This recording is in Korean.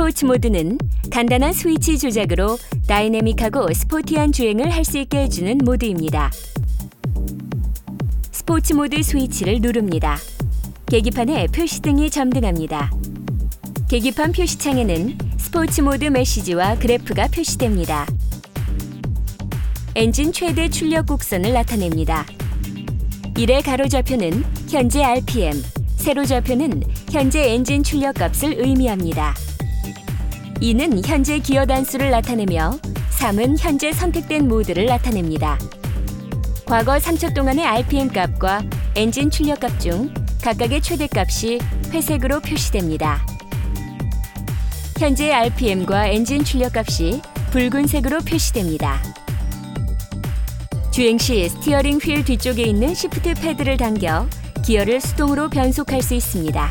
스포츠 모드는 간단한 스위치 조작으로 다이내믹하고 스포티한 주행을 할 수 있게 해주는 모드입니다. 스포츠 모드 스위치를 누릅니다. 계기판에 표시등이 점등합니다. 계기판 표시창에는 스포츠 모드 메시지와 그래프가 표시됩니다. 엔진 최대 출력 곡선을 나타냅니다. 1의 가로 좌표는 현재 RPM, 세로 좌표는 현재 엔진 출력 값을 의미합니다. 2는 현재 기어 단수를 나타내며 3은 현재 선택된 모드를 나타냅니다. 과거 3초 동안의 RPM 값과 엔진 출력 값 중 각각의 최대값이 회색으로 표시됩니다. 현재 RPM과 엔진 출력 값이 붉은색으로 표시됩니다. 주행 시 steering wheel 뒤쪽에 있는 shift paddle을 당겨 기어를 수동으로 변속할 수 있습니다.